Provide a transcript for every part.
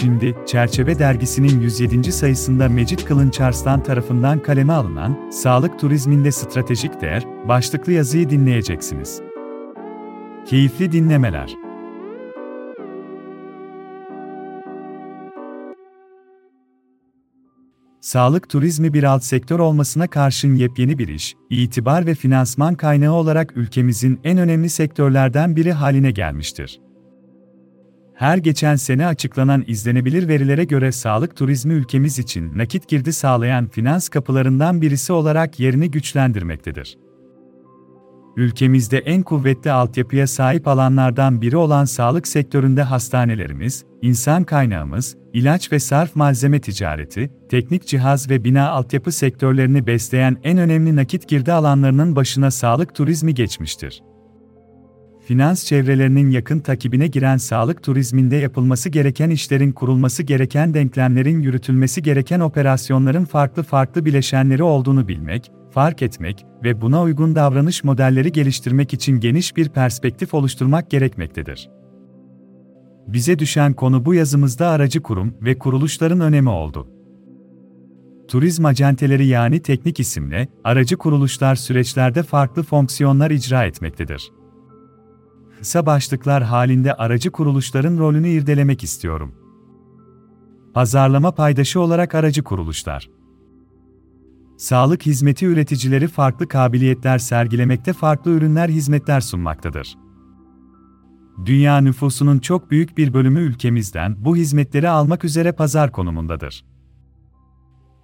Şimdi, Çerçeve Dergisi'nin 107. sayısında Mecit Kılınç Arslan tarafından kaleme alınan Sağlık Turizminde Stratejik Değer başlıklı yazıyı dinleyeceksiniz. Keyifli dinlemeler. Sağlık turizmi bir alt sektör olmasına karşın yepyeni bir iş, itibar ve finansman kaynağı olarak ülkemizin en önemli sektörlerden biri haline gelmiştir. Her geçen sene açıklanan izlenebilir verilere göre sağlık turizmi ülkemiz için nakit girdi sağlayan finans kapılarından birisi olarak yerini güçlendirmektedir. Ülkemizde en kuvvetli altyapıya sahip alanlardan biri olan sağlık sektöründe hastanelerimiz, insan kaynağımız, ilaç ve sarf malzeme ticareti, teknik cihaz ve bina altyapı sektörlerini besleyen en önemli nakit girdi alanlarının başına sağlık turizmi geçmiştir finans çevrelerinin yakın takibine giren sağlık turizminde yapılması gereken işlerin kurulması gereken denklemlerin yürütülmesi gereken operasyonların farklı farklı bileşenleri olduğunu bilmek, fark etmek ve buna uygun davranış modelleri geliştirmek için geniş bir perspektif oluşturmak gerekmektedir. Bize düşen konu bu yazımızda aracı kurum ve kuruluşların önemi oldu. Turizm acenteleri yani teknik isimle, aracı kuruluşlar süreçlerde farklı fonksiyonlar icra etmektedir kısa başlıklar halinde aracı kuruluşların rolünü irdelemek istiyorum. Pazarlama paydaşı olarak aracı kuruluşlar. Sağlık hizmeti üreticileri farklı kabiliyetler sergilemekte farklı ürünler hizmetler sunmaktadır. Dünya nüfusunun çok büyük bir bölümü ülkemizden bu hizmetleri almak üzere pazar konumundadır.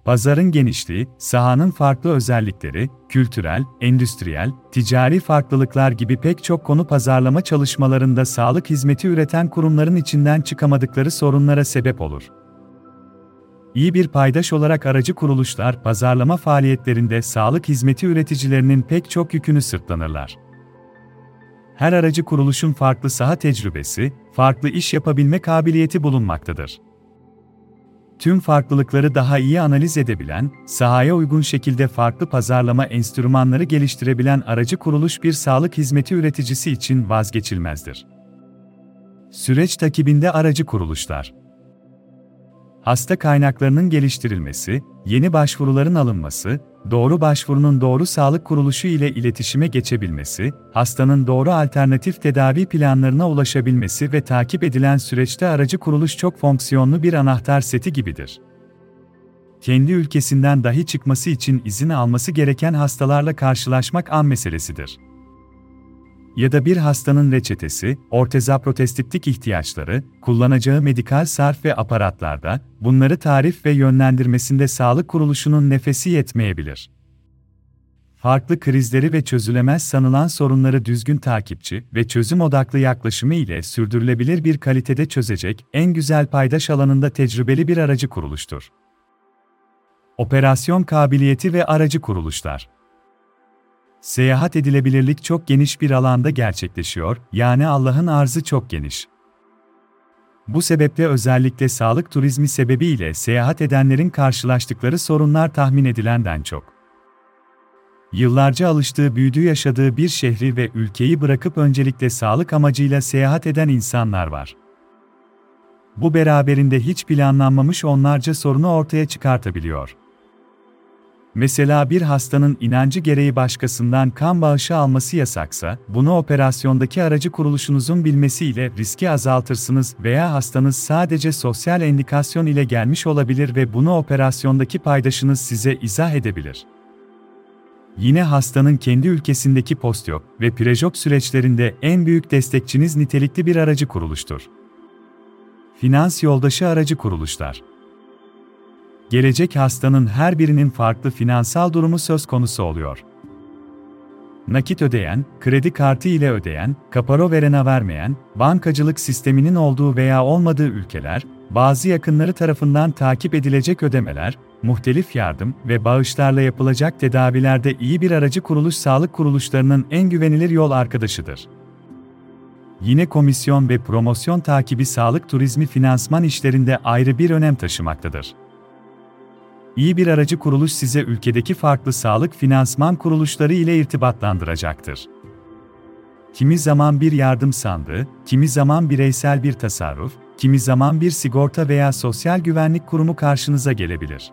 Pazarın genişliği, sahanın farklı özellikleri, kültürel, endüstriyel, ticari farklılıklar gibi pek çok konu pazarlama çalışmalarında sağlık hizmeti üreten kurumların içinden çıkamadıkları sorunlara sebep olur. İyi bir paydaş olarak aracı kuruluşlar pazarlama faaliyetlerinde sağlık hizmeti üreticilerinin pek çok yükünü sırtlanırlar. Her aracı kuruluşun farklı saha tecrübesi, farklı iş yapabilme kabiliyeti bulunmaktadır tüm farklılıkları daha iyi analiz edebilen, sahaya uygun şekilde farklı pazarlama enstrümanları geliştirebilen aracı kuruluş bir sağlık hizmeti üreticisi için vazgeçilmezdir. Süreç takibinde aracı kuruluşlar Hasta kaynaklarının geliştirilmesi, yeni başvuruların alınması, doğru başvurunun doğru sağlık kuruluşu ile iletişime geçebilmesi, hastanın doğru alternatif tedavi planlarına ulaşabilmesi ve takip edilen süreçte aracı kuruluş çok fonksiyonlu bir anahtar seti gibidir. Kendi ülkesinden dahi çıkması için izin alması gereken hastalarla karşılaşmak an meselesidir ya da bir hastanın reçetesi, orteza protestitlik ihtiyaçları, kullanacağı medikal sarf ve aparatlarda, bunları tarif ve yönlendirmesinde sağlık kuruluşunun nefesi yetmeyebilir. Farklı krizleri ve çözülemez sanılan sorunları düzgün takipçi ve çözüm odaklı yaklaşımı ile sürdürülebilir bir kalitede çözecek en güzel paydaş alanında tecrübeli bir aracı kuruluştur. Operasyon kabiliyeti ve aracı kuruluşlar Seyahat edilebilirlik çok geniş bir alanda gerçekleşiyor, yani Allah'ın arzı çok geniş. Bu sebeple özellikle sağlık turizmi sebebiyle seyahat edenlerin karşılaştıkları sorunlar tahmin edilenden çok. Yıllarca alıştığı, büyüdüğü, yaşadığı bir şehri ve ülkeyi bırakıp öncelikle sağlık amacıyla seyahat eden insanlar var. Bu beraberinde hiç planlanmamış onlarca sorunu ortaya çıkartabiliyor. Mesela bir hastanın inancı gereği başkasından kan bağışı alması yasaksa, bunu operasyondaki aracı kuruluşunuzun bilmesiyle riski azaltırsınız veya hastanız sadece sosyal endikasyon ile gelmiş olabilir ve bunu operasyondaki paydaşınız size izah edebilir. Yine hastanın kendi ülkesindeki postyok ve prejok süreçlerinde en büyük destekçiniz nitelikli bir aracı kuruluştur. Finans yoldaşı aracı kuruluşlar gelecek hastanın her birinin farklı finansal durumu söz konusu oluyor. Nakit ödeyen, kredi kartı ile ödeyen, kaparo verena vermeyen, bankacılık sisteminin olduğu veya olmadığı ülkeler, bazı yakınları tarafından takip edilecek ödemeler, muhtelif yardım ve bağışlarla yapılacak tedavilerde iyi bir aracı kuruluş sağlık kuruluşlarının en güvenilir yol arkadaşıdır. Yine komisyon ve promosyon takibi sağlık turizmi finansman işlerinde ayrı bir önem taşımaktadır. İyi bir aracı kuruluş size ülkedeki farklı sağlık finansman kuruluşları ile irtibatlandıracaktır. Kimi zaman bir yardım sandığı, kimi zaman bireysel bir tasarruf, kimi zaman bir sigorta veya sosyal güvenlik kurumu karşınıza gelebilir.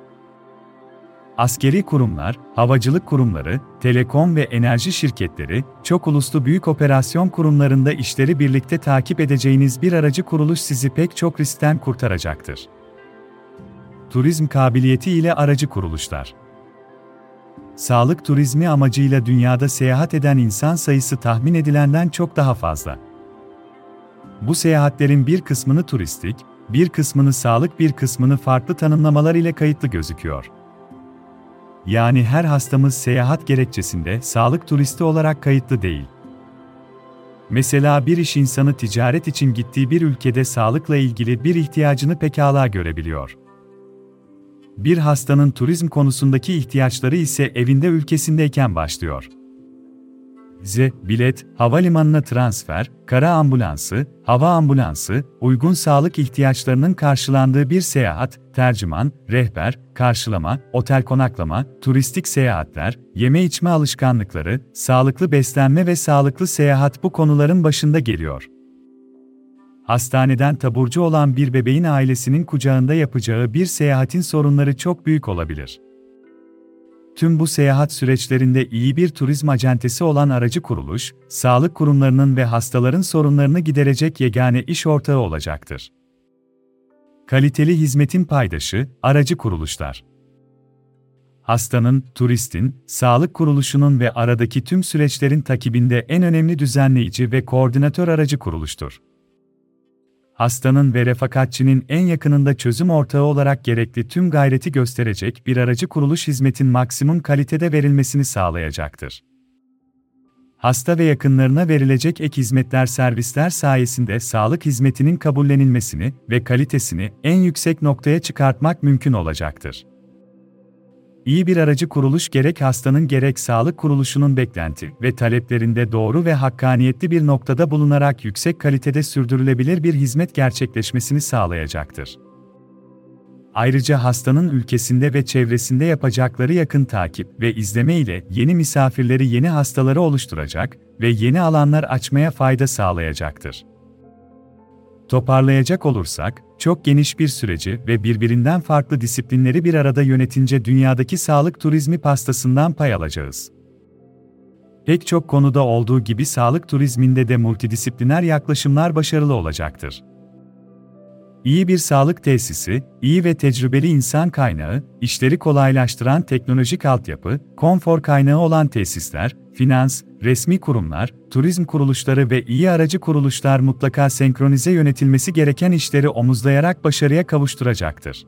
Askeri kurumlar, havacılık kurumları, telekom ve enerji şirketleri, çok uluslu büyük operasyon kurumlarında işleri birlikte takip edeceğiniz bir aracı kuruluş sizi pek çok riskten kurtaracaktır. Turizm kabiliyeti ile aracı kuruluşlar. Sağlık turizmi amacıyla dünyada seyahat eden insan sayısı tahmin edilenden çok daha fazla. Bu seyahatlerin bir kısmını turistik, bir kısmını sağlık, bir kısmını farklı tanımlamalar ile kayıtlı gözüküyor. Yani her hastamız seyahat gerekçesinde sağlık turisti olarak kayıtlı değil. Mesela bir iş insanı ticaret için gittiği bir ülkede sağlıkla ilgili bir ihtiyacını pekala görebiliyor. Bir hastanın turizm konusundaki ihtiyaçları ise evinde ülkesindeyken başlıyor. Z, bilet, havalimanına transfer, kara ambulansı, hava ambulansı, uygun sağlık ihtiyaçlarının karşılandığı bir seyahat, tercüman, rehber, karşılama, otel konaklama, turistik seyahatler, yeme içme alışkanlıkları, sağlıklı beslenme ve sağlıklı seyahat bu konuların başında geliyor. Hastaneden taburcu olan bir bebeğin ailesinin kucağında yapacağı bir seyahatin sorunları çok büyük olabilir. Tüm bu seyahat süreçlerinde iyi bir turizm acentesi olan aracı kuruluş, sağlık kurumlarının ve hastaların sorunlarını giderecek yegane iş ortağı olacaktır. Kaliteli hizmetin paydaşı, aracı kuruluşlar. Hastanın, turistin, sağlık kuruluşunun ve aradaki tüm süreçlerin takibinde en önemli düzenleyici ve koordinatör aracı kuruluştur hastanın ve refakatçinin en yakınında çözüm ortağı olarak gerekli tüm gayreti gösterecek bir aracı kuruluş hizmetin maksimum kalitede verilmesini sağlayacaktır. Hasta ve yakınlarına verilecek ek hizmetler servisler sayesinde sağlık hizmetinin kabullenilmesini ve kalitesini en yüksek noktaya çıkartmak mümkün olacaktır. İyi bir aracı kuruluş gerek hastanın gerek sağlık kuruluşunun beklenti ve taleplerinde doğru ve hakkaniyetli bir noktada bulunarak yüksek kalitede sürdürülebilir bir hizmet gerçekleşmesini sağlayacaktır. Ayrıca hastanın ülkesinde ve çevresinde yapacakları yakın takip ve izleme ile yeni misafirleri yeni hastaları oluşturacak ve yeni alanlar açmaya fayda sağlayacaktır. Toparlayacak olursak, çok geniş bir süreci ve birbirinden farklı disiplinleri bir arada yönetince dünyadaki sağlık turizmi pastasından pay alacağız. Pek çok konuda olduğu gibi sağlık turizminde de multidisipliner yaklaşımlar başarılı olacaktır. İyi bir sağlık tesisi, iyi ve tecrübeli insan kaynağı, işleri kolaylaştıran teknolojik altyapı, konfor kaynağı olan tesisler, finans, resmi kurumlar, turizm kuruluşları ve iyi aracı kuruluşlar mutlaka senkronize yönetilmesi gereken işleri omuzlayarak başarıya kavuşturacaktır.